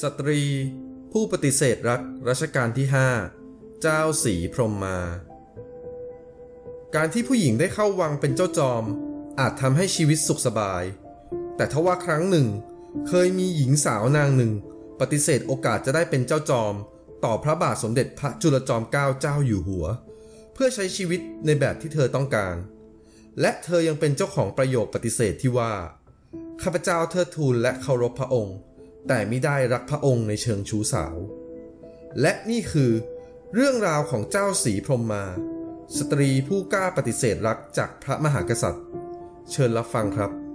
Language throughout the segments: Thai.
สตรี ผู้ปฏิเสธรักรัชกาลที่ 5 เจ้าสีพรมมา การที่ผู้หญิงได้เข้าวังเป็นเจ้าจอม อาจทำให้ชีวิตสุขสบาย แต่ทว่าครั้งหนึ่ง เคยมีหญิงสาวนางหนึ่ง ปฏิเสธโอกาสจะได้เป็นเจ้าจอม ต่อพระบาทสมเด็จพระจุลจอมเกล้าเจ้าอยู่หัว เพื่อใช้ชีวิตในแบบที่เธอต้องการ และเธอยังเป็นเจ้าของประโยคปฏิเสธที่ว่าข้าพเจ้าเทิดทูนและเคารพพระองค์ แต่ไม่ได้รักพระองค์ในเชิงชู้สาว และนี่คือเรื่องราวของเจ้าสีพรหมมา สตรีผู้กล้าปฏิเสธรักจากพระมหากษัตริย์ เชิญรับฟังครับ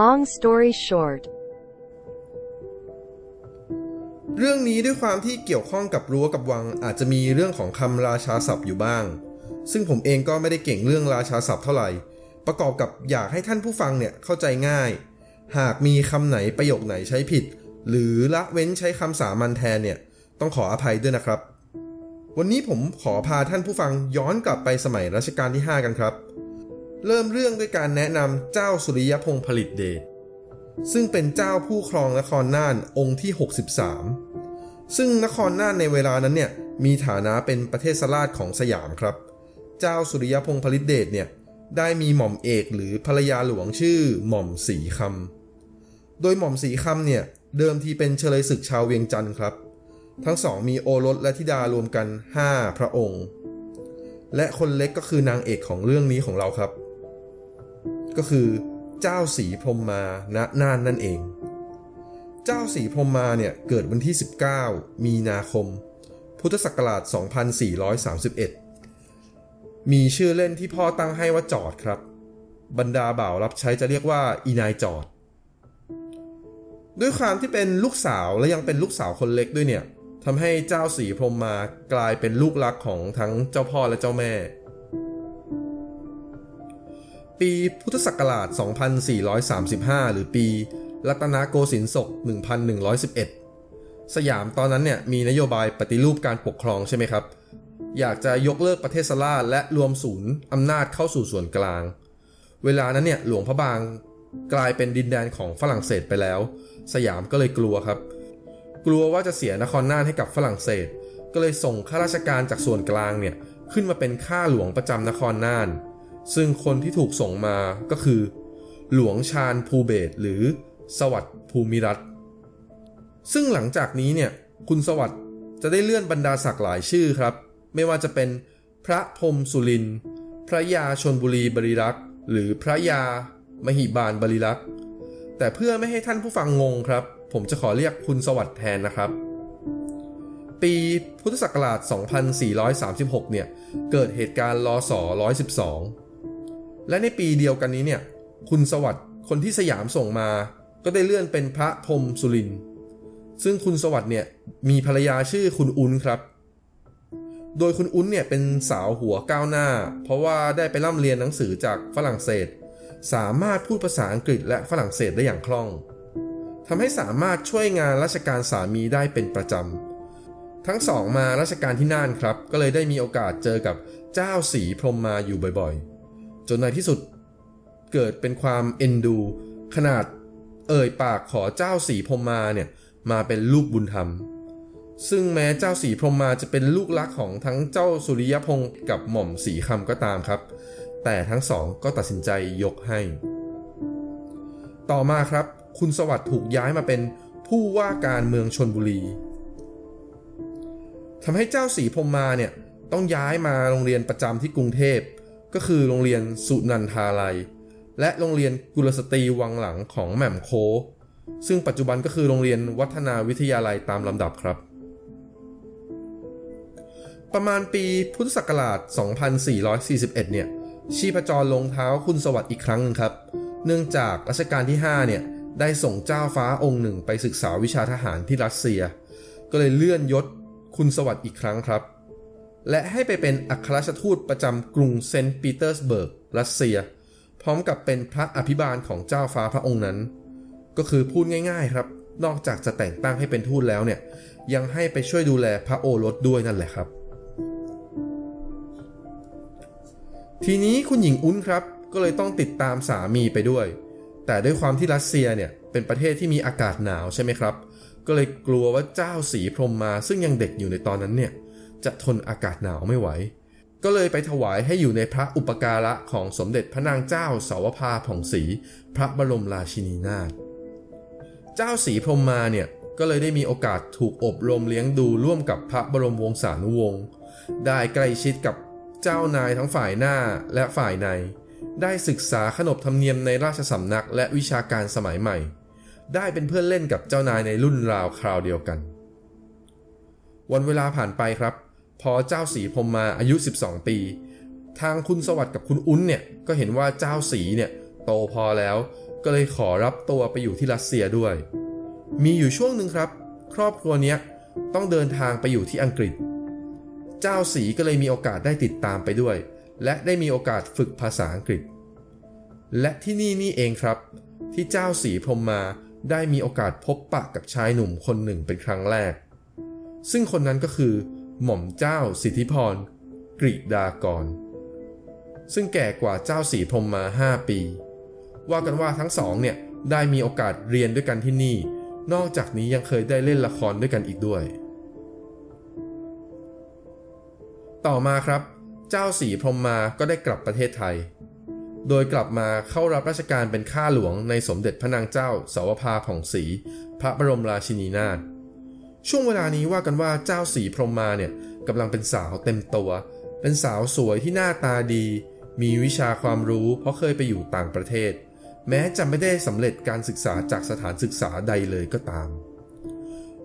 Long story short, เรื่องนี้ด้วยความที่เกี่ยวข้องกับรั้วกับวังอาจจะมีเรื่องของคำราชาศัพท์อยู่บ้าง ซึ่งผมเองก็ไม่ได้เก่งเรื่องราชาศัพท์เท่าไหร่ ประกอบกับอยากให้ท่านผู้ฟังเนี่ยเข้าใจง่าย หากมีคำไหนประโยคไหนใช้ผิด หรือละเว้นใช้คำสามัญแทนเนี่ย ต้องขออภัยด้วยนะครับ วันนี้ผมขอพาท่านผู้ฟังย้อนกลับไปสมัยรัชกาลที่ 5 กันครับ เริ่มเรื่องด้วยการแนะนำเจ้าสุริยพงษ์ผลิตเดชซึ่งเป็นเจ้าผู้ครองนครน่านองค์ที่ 63 ซึ่งนครน่านในเวลานั้นเนี่ยมีฐานะเป็นประเทศสลาดของสยามครับ เจ้าสุริยพงษ์ผลิตเดชเนี่ยได้มีหม่อมเอกหรือภรรยาหลวงชื่อหม่อมสีคำ โดยหม่อมสีคำเนี่ยเดิมทีเป็นเฉลยศึกชาวเวียงจันทร์ครับ ทั้งสองมีโอรสและธิดารวมกัน 5 พระองค์ และคนเล็กก็คือนางเอกของเรื่องนี้ของเราครับ ก็คือเจ้าสีพรมมาณน่านนั่นเอง เจ้าสีพรมมาเนี่ยเกิดวันที่ 19 มีนาคม พุทธศักราช 2431 มีชื่อเล่นที่พ่อตั้งให้ว่าจอดครับ บรรดาบ่าวรับใช้จะเรียกว่าอีนายจอด ด้วยความที่เป็นลูกสาวและยังเป็นลูกสาวคนเล็กด้วยเนี่ยทำให้เจ้าสีพรมมากลายเป็นลูกรักของทั้งเจ้าพ่อและเจ้าแม่ ปีพุทธศักราช 2435 หรือปี รัตนโกสินทร์ศก 1111 สยามตอนนั้นเนี่ยมีนโยบายปฏิรูปการปกครองใช่ไหมครับ อยากจะยกเลิกประเทศสลาและรวมศูนย์อำนาจเข้าสู่ส่วนกลาง เวลานั้นเนี่ยหลวงพระบางกลายเป็นดินแดนของฝรั่งเศสไปแล้ว สยามก็เลยกลัวครับ กลัวว่าจะเสียนครน่านให้กับฝรั่งเศส ก็เลยส่งข้าราชการจากส่วนกลางเนี่ยขึ้นมาเป็นข้าหลวงประจำนครน่าน ซึ่งคนที่ถูกส่งมาก็คือ หลวงชาญภูเบศหรือ สวัสดิ์ภูมิรัตน์ซึ่งหลังจากนี้เนี่ยคุณสวัสดิ์จะได้เลื่อนบรรดาศักดิ์หลายชื่อครับ ไม่ว่าจะเป็นพระพรมสุริน พระยาชนบุรีบริรักษ์ หรือพระยามหิบาลบริรักษ์ แต่เพื่อไม่ให้ท่านผู้ฟังงงครับ ผมจะขอเรียกคุณสวัสดิ์แทนนะครับ ปีพุทธศักราช 2436 เนี่ย เกิดเหตุการณ์ลศ112 และในปีเดียวกันนี้เนี่ย คุณสวัสด์คนที่สยามส่งมา ก็ได้เลื่อนเป็นพระพรมสุริน ซึ่งคุณสวัสด์เนี่ยมีภรรยาชื่อคุณอุ้นครับ โดยคุณอุ้นเนี่ยเป็นสาวหัวก้าวหน้า เพราะว่าได้ไปร่ำเรียนหนังสือจากฝรั่งเศส สามารถพูดภาษาอังกฤษและฝรั่งเศสได้อย่างคล่องทำให้สามารถช่วยงานราชการสามีได้เป็นประจำ ทั้งสองมาราชการที่น่านครับ ก็เลยได้มีโอกาสเจอกับเจ้าสีพรมมาอยู่บ่อยๆ จนในที่สุดเกิดเป็นความเอ็นดู ขนาดเอ่ยปากขอเจ้าสีพรมมาเนี่ยมาเป็นลูกบุญธรรม ซึ่งแม้เจ้าสีพรมมาจะเป็นลูกรักของทั้งเจ้าสุริยพงศ์กับหม่อมสีคำก็ตามครับ แต่ทั้งสองก็ตัดสินใจยกให้ ต่อมาครับ คุณสวัสดิ์ถูกย้ายมาเป็นผู้ว่าการเมืองชนบุรีทำให้เจ้าสีพรมมาเนี่ยต้องย้ายมาโรงเรียนประจำที่กรุงเทพ ก็คือโรงเรียนสุนันทาลัย และโรงเรียนกุลสตรีวังหลังของแหม่มโค ซึ่งปัจจุบันก็คือโรงเรียนวัฒนาวิทยาลัยตามลำดับครับ ประมาณปีพุทธศักราช 2441 เนี่ย ชีพจรลงเท้าคุณสวัสดิ์อีกครั้งหนึ่งครับ เนื่องจากรัชกาลที่ 5 เนี่ย ได้ส่งเจ้าฟ้าองค์หนึ่งไปศึกษาวิชาทหารที่รัสเซีย ก็เลยเลื่อนยศคุณสวัสดิ์อีกครั้งครับ และให้ไปเป็นอัครราชทูตประจำกรุงเซนต์ปีเตอร์สเบิร์กรัสเซีย พร้อมกับเป็นพระอภิบาลของเจ้าฟ้าพระองค์นั้น ก็คือพูดง่ายๆครับ นอกจากจะแต่งตั้งให้เป็นทูตแล้วเนี่ย ยังให้ไปช่วยดูแลพระโอรสด้วยนั่นแหละครับ ทีนี้คุณหญิงอุ้นครับ ก็เลยต้องติดตามสามีไปด้วย แต่ด้วยความที่รัสเซียเนี่ยเป็นประเทศที่มีอากาศหนาวใช่ไหมครับ ก็เลยกลัวว่าเจ้าสีพรมมาซึ่งยังเด็กอยู่ในตอนนั้นเนี่ย จะทนอากาศหนาวไม่ไหว ก็เลยไปถวายให้อยู่ในพระอุปการะของสมเด็จพระนางเจ้าสาวภาผ่องศรีพระบรมราชินีนาถเจ้าสีพรมมาเนี่ยก็เลยได้มีโอกาสถูกอบรมเลี้ยงดูร่วมกับพระบรมวงศานุวงศ์ได้ใกล้ชิดกับเจ้านายทั้งฝ่ายหน้าและฝ่ายใน ได้ศึกษาขนบธรรมเนียมในราชสำนักและวิชาการสมัยใหม่ ได้เป็นเพื่อนเล่นกับเจ้านายในรุ่นราวคราวเดียวกัน วันเวลาผ่านไปครับ พอเจ้าสีพรมมาอายุ 12 ปี ทางคุณสวัสดิ์กับคุณอุ้นเนี่ยก็เห็นว่าเจ้าสีเนี่ยโตพอแล้ว ก็เลยขอรับตัวไปอยู่ที่รัสเซียด้วย มีอยู่ช่วงหนึ่งครับ ครอบครัวเนี้ยต้องเดินทางไปอยู่ที่อังกฤษ เจ้าสีก็เลยมีโอกาสได้ติดตามไปด้วย และได้มีโอกาสฝึกภาษาอังกฤษ และที่นี่นี่เองครับ ที่เจ้าสีพรมมาได้มีโอกาสพบปะกับชายหนุ่มคนหนึ่งเป็นครั้งแรก ซึ่งคนนั้นก็คือ หม่อมเจ้าสิทธิพร กริดากร ซึ่งแก่กว่าเจ้าสีพรมมา 5 ปี ว่ากันว่าทั้งสองเนี่ยได้มีโอกาสเรียนด้วยกันที่นี่ นอกจากนี้ยังเคยได้เล่นละครด้วยกันอีกด้วย ต่อมาครับ เจ้าสีพรมมาก็ได้กลับประเทศไทย โดยกลับมาเข้ารับราชการเป็นข้าหลวงในสมเด็จพระนางเจ้าสาวภาผ่องศรีพระบรมราชินีนาถ ช่วงเวลานี้ว่ากันว่าเจ้าสีพรหมมาเนี่ยกำลังเป็นสาวเต็มตัว เป็นสาวสวยที่หน้าตาดี มีวิชาความรู้เพราะเคยไปอยู่ต่างประเทศ แม้จะไม่ได้สำเร็จการศึกษาจากสถานศึกษาใดเลยก็ตาม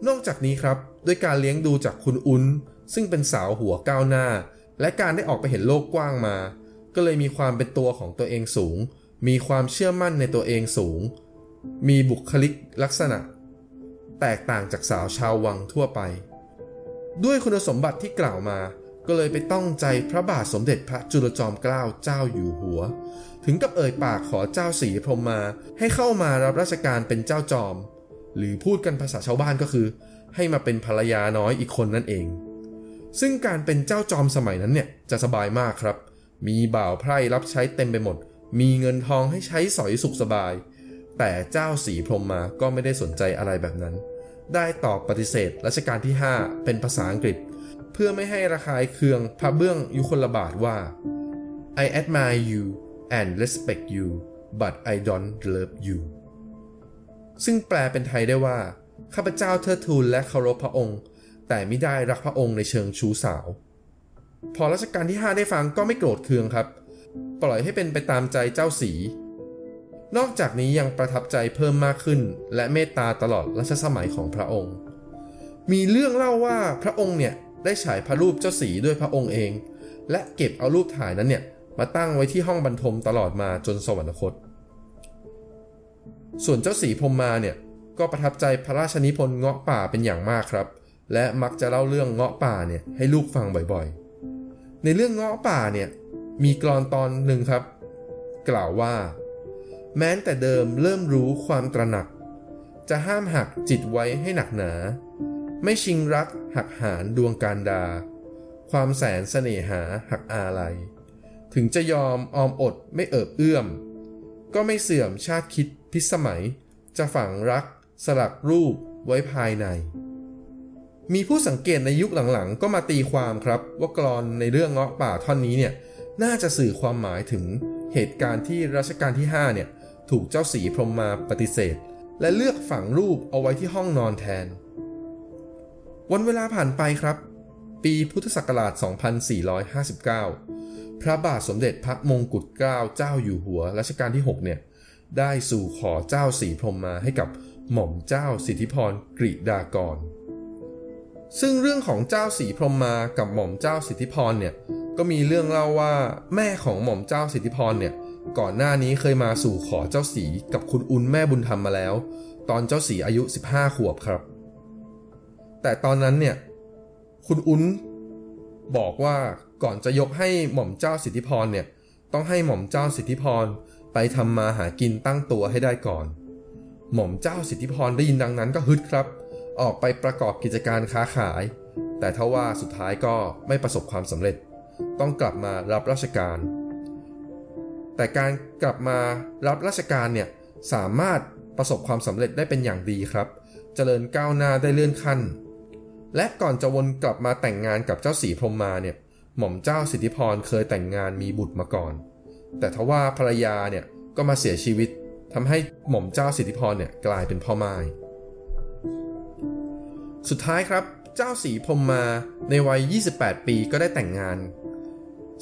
นอกจากนี้ครับด้วยการเลี้ยงดูจากคุณอุ้นซึ่งเป็นสาวหัวก้าวหน้า และการได้ออกไปเห็นโลกกว้างมา ก็เลยมีความเป็นตัวของตัวเองสูง มีความเชื่อมั่นในตัวเองสูง มีบุคลิกลักษณะ แตกต่างจากสาวชาววังทั่วไป ด้วยคุณสมบัติที่กล่าวมา ก็เลยไปต้องใจพระบาทสมเด็จพระจุลจอมเกล้าเจ้าอยู่หัว ถึงกับเอ่ยปากขอเจ้าสีพรมมาให้เข้ามารับราชการเป็นเจ้าจอม หรือพูดกันภาษาชาวบ้านก็คือ ให้มาเป็นภรรยาน้อยอีกคนนั่นเอง ซึ่งการเป็นเจ้าจอมสมัยนั้นเนี่ยจะสบายมากครับ มีบ่าวไพร่รับใช้เต็มไปหมด มีเงินทองให้ใช้สอยสุขสบาย แต่เจ้าสีพรมมาก็ไม่ได้สนใจอะไรแบบนั้น ได้ตอบปฏิเสธรัชกาลที่ 5 เป็นภาษาอังกฤษ เพื่อไม่ให้ระคายเคืองพระเบื้องยุคลบาทว่า I admire you and respect you but I don't love you ซึ่งแปลเป็นไทยได้ว่า ข้าพเจ้าเทิดทูนและเคารพพระองค์ แต่ไม่ได้รักพระองค์ในเชิงชู้สาว พอรัชกาลที่ 5 ได้ฟังก็ไม่โกรธเคืองครับ ปล่อยให้เป็นไปตามใจเจ้าสี นอกจากนี้ยังประทับใจเพิ่มมากขึ้น และเมตตาตลอดรัชสมัยของพระองค์ มีเรื่องเล่าว่าพระองค์เนี่ยได้ฉายพระรูปเจ้าสีด้วยพระองค์เอง และเก็บเอารูปถ่ายนั้นเนี่ยมาตั้งไว้ที่ห้องบรรทมตลอดมาจนสวรรคต ส่วนเจ้าสีพรมมาเนี่ยก็ประทับใจพระราชนิพนธ์เงาะป่าเป็นอย่างมากครับ และมักจะเล่าเรื่องเงาะป่าเนี่ยให้ลูกฟังบ่อยๆ ในเรื่องเงาะป่าเนี่ยมีกรอนตอนหนึ่งครับ กล่าวว่า แม้แต่เดิมเริ่มรู้ความตระหนัก จะห้ามหักจิตไว้ให้หนักหนา ไม่ชิงรักหักหานดวงการดา ความแสนเสน่หาหักอาลัย ถึงจะยอมออมอดไม่เอิบเอื้อม ก็ไม่เสื่อมชาติคิดพิสมัย จะฝังรัก สลักรูปไว้ภายใน มีผู้สังเกตในยุคหลังๆ ก็มาตีความครับว่ากรอนในเรื่องเงาะป่าท่อนนี้เนี่ยน่าจะสื่อความหมายถึงเหตุการณ์ที่รัชกาลที่ 5 เนี่ย ถูกเจ้าสีพรมมาปฏิเสธ และเลือกฝังรูปเอาไว้ที่ห้องนอนแทน วันเวลาผ่านไปครับ ปีพุทธศักราช 2459 พระบาทสมเด็จพระมงกุฎเกล้าเจ้าอยู่หัวรัชกาลที่ 6 เนี่ย ได้สู่ขอเจ้าสีพรมมาให้กับหม่อมเจ้าสิทธิพรกริดากร ซึ่งเรื่องของเจ้าสีพรมมากับหม่อมเจ้าสิทธิพรเนี่ย ก็มีเรื่องเล่าว่าแม่ของหม่อมเจ้าสิทธิพรเนี่ย ก่อนหน้านี้เคยมาสู่ขอเจ้าสีกับคุณอุนแม่บุญธรรมมาแล้ว ตอนเจ้าสีอายุ 15 ขวบครับ แต่ตอนนั้นเนี่ย คุณอุนบอกว่าก่อนจะยกให้หม่อมเจ้าสิทธิพรเนี่ย ต้องให้หม่อมเจ้าสิทธิพรไปทำมาหากินตั้งตัวให้ได้ก่อน หม่อมเจ้าสิทธิพรได้ยินดังนั้นก็ฮึดครับ ออกไปประกอบกิจการค้าขาย แต่ทว่าสุดท้ายก็ไม่ประสบความสำเร็จ ต้องกลับมารับราชการ แต่การกลับมารับราชการเนี่ยสามารถประสบความสำเร็จได้เป็นอย่างดีครับ เจริญก้าวหน้าได้เลื่อนขั้น และก่อนจะวนกลับมาแต่งงานกับเจ้าสีพรมมาเนี่ยหม่อมเจ้าสิทธิพรเคยแต่งงานมีบุตรมาก่อน แต่ทว่าภรรยาเนี่ยก็มาเสียชีวิตทำให้หม่อมเจ้าสิทธิพรเนี่ยกลายเป็นพ่อไม้สุดท้ายครับเจ้าสีพรมมาในวัย 28 ปีก็ได้แต่งงาน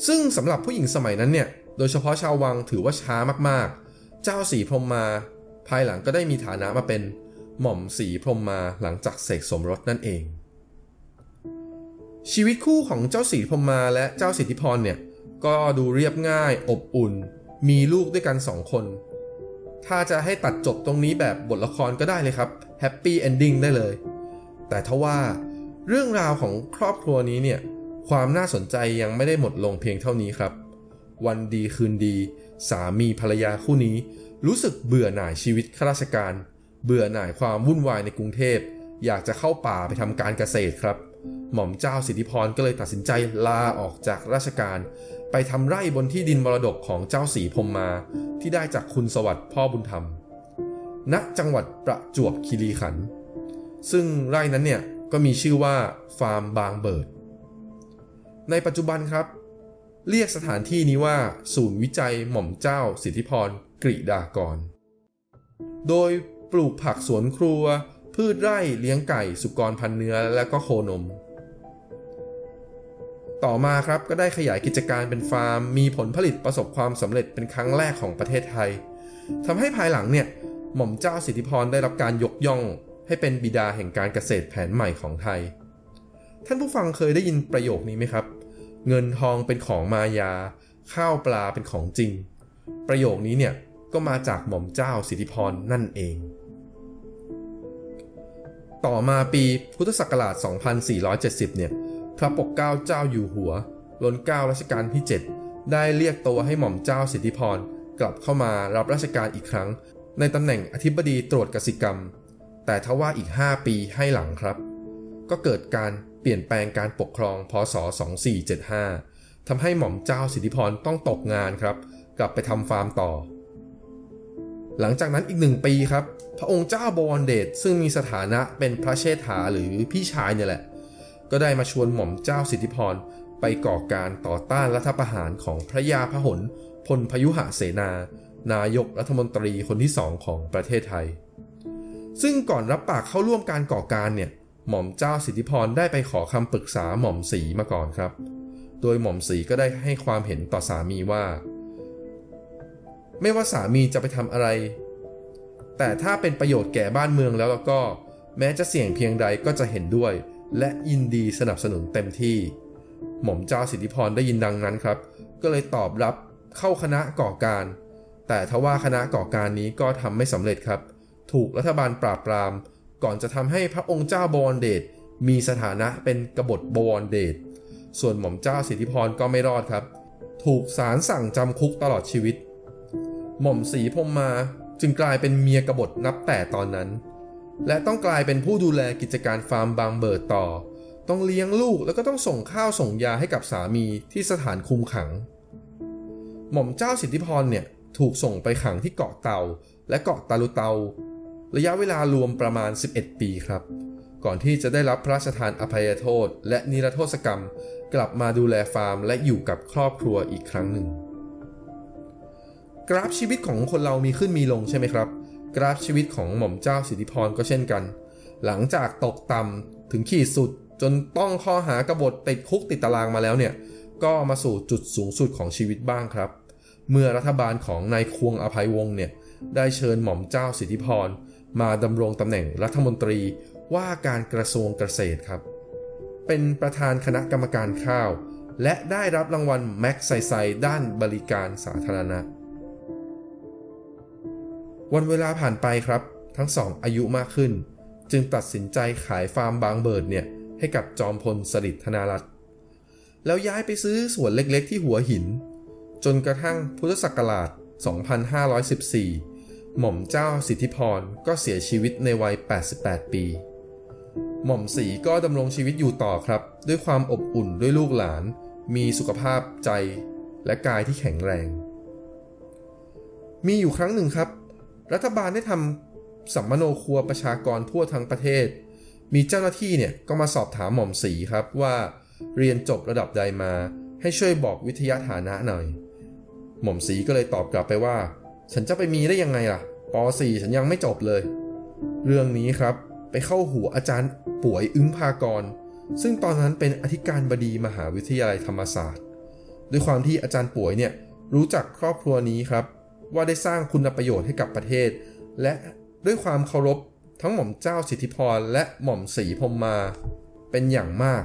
ซึ่งสำหรับผู้หญิงสมัยนั้นเนี่ย โดยเฉพาะชาววังถือว่าช้ามากๆ เจ้าสีพรมมา ภายหลังก็ได้มีฐานะมาเป็นหม่อมสีพรมมาหลังจากเสกสมรสนั่นเอง ชีวิตคู่ของเจ้าสีพรมมาและเจ้าสิทธิพรเนี่ยก็ดูเรียบง่ายอบอุ่น มีลูกด้วยกันสองคน ถ้าจะให้ตัดจบตรงนี้แบบบทละครก็ได้เลยครับแฮปปี้เอนดิ้งได้เลย แต่ทว่าเรื่องราวของครอบครัวนี้เนี่ยความน่าสนใจยังไม่ได้หมดลงเพียงเท่านี้ครับ วันดีคืนดี สามีภรรยาคู่นี้ รู้สึกเบื่อหน่ายชีวิตข้าราชการ เบื่อหน่ายความวุ่นวายในกรุงเทพ อยากจะเข้าป่าไปทำการเกษตรครับ หม่อมเจ้าสิทธิพรก็เลยตัดสินใจลาออกจากราชการ ไปทำไร่บนที่ดินมรดกของเจ้าสีพรมมา ที่ได้จากคุณสวัสดิ์พ่อบุญธรรมณจังหวัดประจวบคีรีขันธ์ซึ่งไร่นั้นเนี่ยก็มีชื่อว่าฟาร์มบางเบิด ในปัจจุบันครับ เรียกสถานที่นี้ว่า ศูนย์วิจัยหม่อมเจ้า สิทธิพรกริดากร โดยปลูกผักสวนครัว พืชไร่เลี้ยงไก่สุกรพันเนื้อและก็โคนม ต่อมาครับก็ได้ขยายกิจการเป็นฟาร์ม มีผลผลิตประสบความสำเร็จเป็นครั้งแรกของประเทศไทยทำให้ภายหลังเนี่ยหม่อมเจ้าสิทธิพรได้รับการยกย่อง ให้เป็นบิดาแห่งการเกษตรแผนใหม่ของไทย ท่านผู้ฟังเคยได้ยินประโยคนี้ไหมครับ เงินทองเป็นของมายา ข้าวปลาเป็นของจริง ประโยคนี้เนี่ยก็มาจากหม่อมเจ้าสิทธิพรนั่นเอง ต่อมาปีพุทธศักราช 2470 เนี่ย พระปกเกล้าเจ้าอยู่หัวรัชการัชกาลที่ 7 ได้เรียกตัวให้หม่อมเจ้าสิทธิพรกลับเข้ามารับราชการอีกครั้ง ในตำแหน่งอธิบดีตรวจกสิกรรม แต่ทว่าอีก 5 ปีให้หลังครับ ก็เกิดการ ปลี่ยนแปลงการปกครองพศ 2475 ทำให้หม่อมเจ้าสิทธิพรต้องตกงานครับ กลับไปทำฟาร์มต่อ หลังจากนั้นอีกหนึ่งปีครับ พระองค์เจ้าบวรเดชซึ่งมีสถานะเป็นพระเชษฐาหรือพี่ชายเนี่ยแหละ ก็ได้มาชวนหม่อมเจ้าสิทธิพรไปก่อการต่อต้านรัฐประหารของพระยาพหลพลพยุหเสนา นายกรัฐมนตรีคนที่สองของประเทศไทย ซึ่งก่อนรับปากเข้าร่วมการก่อการเนี่ย หม่อมเจ้าสิทธิพรได้ไปขอคำปรึกษาหม่อมสีมาก่อนครับ โดยหม่อมสีก็ได้ให้ความเห็นต่อสามีว่า ไม่ว่าสามีจะไปทำอะไร แต่ถ้าเป็นประโยชน์แก่บ้านเมืองแล้วแล้วก็ แม้จะเสี่ยงเพียงใดก็จะเห็นด้วย และยินดีสนับสนุนเต็มที่ หม่อมเจ้าสิทธิพรได้ยินดังนั้นครับ ก็เลยตอบรับเข้าคณะก่อการ แต่ทว่าคณะก่อการนี้ก็ทำไม่สำเร็จครับ ถูกรัฐบาลปราบปราม ก่อนจะทำให้พระองค์เจ้าบวรเดชมีสถานะเป็นกบฏบวรเดช ส่วนหม่อมเจ้าสิทธิพรก็ไม่รอดครับ ถูกศาลสั่งจำคุกตลอดชีวิต หม่อมสีพมมาจึงกลายเป็นเมียกบฏนับแต่ตอนนั้น และต้องกลายเป็นผู้ดูแลกิจการฟาร์มบางเบิดต่อ ต้องเลี้ยงลูกแล้วก็ต้องส่งข้าวส่งยาให้กับสามีที่สถานคุมขัง หม่อมเจ้าสิทธิพรเนี่ยถูกส่งไปขังที่เกาะเตาและเกาะตาลุเตา ระยะเวลารวมประมาณ 11 ปีครับ ก่อนที่จะได้รับพระราชทานอภัยโทษ และนิรโทษกรรม กลับมาดูแลฟาร์ม และอยู่กับครอบครัวอีกครั้งหนึ่ง กราฟชีวิตของคนเรามีขึ้นมีลงใช่ไหมครับ กราฟชีวิตของหม่อมเจ้าสิทธิพรก็เช่นกัน หลังจากตกต่ำถึงขีดสุด จนต้องข้อหากบฏติดคุกติดตารางมาแล้วเนี่ยก็มาสู่จุดสูงสุดของชีวิตบ้างครับ เมื่อรัฐบาลของนายควงอภัยวงศ์เนี่ยได้เชิญหม่อมเจ้าสิทธิพร มาดำรงตำแหน่งรัฐมนตรีว่าการกระทรวงเกษตรครับ เป็นประธานคณะกรรมการข้าว และได้รับรางวัลแม็กไซไซด้านบริการสาธารณะ วันเวลาผ่านไปครับ ทั้งสองอายุมากขึ้น จึงตัดสินใจขายฟาร์มบางเบิดเนี่ย ให้กับจอมพลสฤษดิ์ธนารัตน์แล้วย้ายไปซื้อสวนเล็กๆที่หัวหิน จนกระทั่งพุทธศักราช 2514 หม่อมเจ้าสิทธิพรก็เสียชีวิตในวัย 88 ปี หม่อมสีก็ดำรงชีวิตอยู่ต่อครับ ด้วยความอบอุ่นด้วยลูกหลาน มีสุขภาพใจและกายที่แข็งแรง มีอยู่ครั้งหนึ่งครับ รัฐบาลได้ทำสัมมโนครัวประชากรทั่วทั้งประเทศ มีเจ้าหน้าที่เนี่ยก็มาสอบถามหม่อมสีครับว่าเรียนจบระดับใดมา ให้ช่วยบอกวิทยาฐานะหน่อย หม่อมสีก็เลยตอบกลับไปว่า ฉันจะไปมีได้ยังไงล่ะป .4 ฉันยังไม่จบเลย เรื่องนี้ครับไปเข้าหูอาจารย์ป่วยอึ้งพากร ซึ่งตอนนั้นเป็นอธิการบดีมหาวิทยาลัยธรรมศาสตร์ ด้วยความที่อาจารย์ป่วยเนี่ยรู้จักครอบครัวนี้ครับ ว่าได้สร้างคุณประโยชน์ให้กับประเทศ และด้วยความเคารพทั้งหม่อมเจ้าสิทธิพรและหม่อมศรีพรมมา เป็นอย่างมาก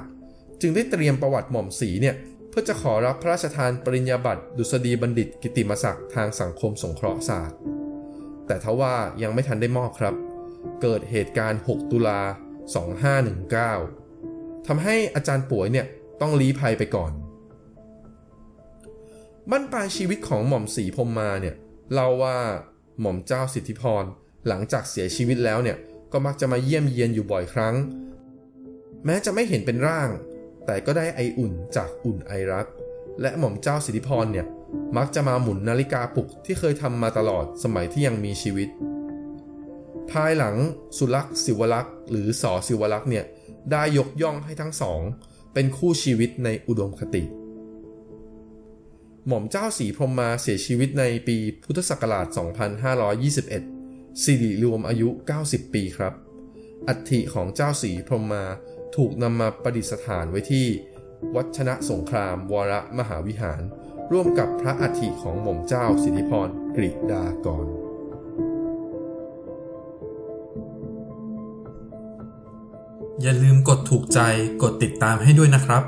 จึงได้เตรียมประวัติหม่อมศรีเนี่ย เพื่อจะขอรับพระราชทานปริญญาบัตรดุษฎีบัณฑิตกิติมศักดิ์ทางสังคมสงเคราะห์ศาสตร์ แต่ทว่ายังไม่ทันได้มอบครับ เกิดเหตุการณ์ 6 ตุลา 2519ทำให้อาจารย์ป่วยเนี่ยต้องลี้ภัยไปก่อนบั้นปลายชีวิตของหม่อมศรีพมมาเนี่ยเล่าว่าหม่อมเจ้าสิทธิพรหลังจากเสียชีวิตแล้วเนี่ยก็มักจะมาเยี่ยมเยียนอยู่บ่อยครั้ง แม้จะไม่เห็นเป็นร่าง แต่ก็ได้ไออุ่นจากอุ่นไอรัก และหม่อมเจ้าสิทธิพรเนี่ย มักจะมาหมุนนาฬิกาปลุกที่เคยทำมาตลอดสมัยที่ยังมีชีวิต ภายหลังสุลักษ์ศิวลักษ์หรือสอศิวลักษ์เนี่ย ได้ยกย่องให้ทั้งสอง เป็นคู่ชีวิตในอุดมคติ หม่อมเจ้าสีพรมมาเสียชีวิตในปีพุทธศักราช 2521สิริรวมอายุ 90 ปีครับ อัฐิของเจ้าสีพรมมา ถูกนำมาประดิษฐานไว้ที่ วัชนะสงครามวรมหาวิหาร ร่วมกับพระอัฐิของหม่อมเจ้าสิทธิพรกริดากร อย่าลืมกดถูกใจกดติดตามให้ด้วยนะครับ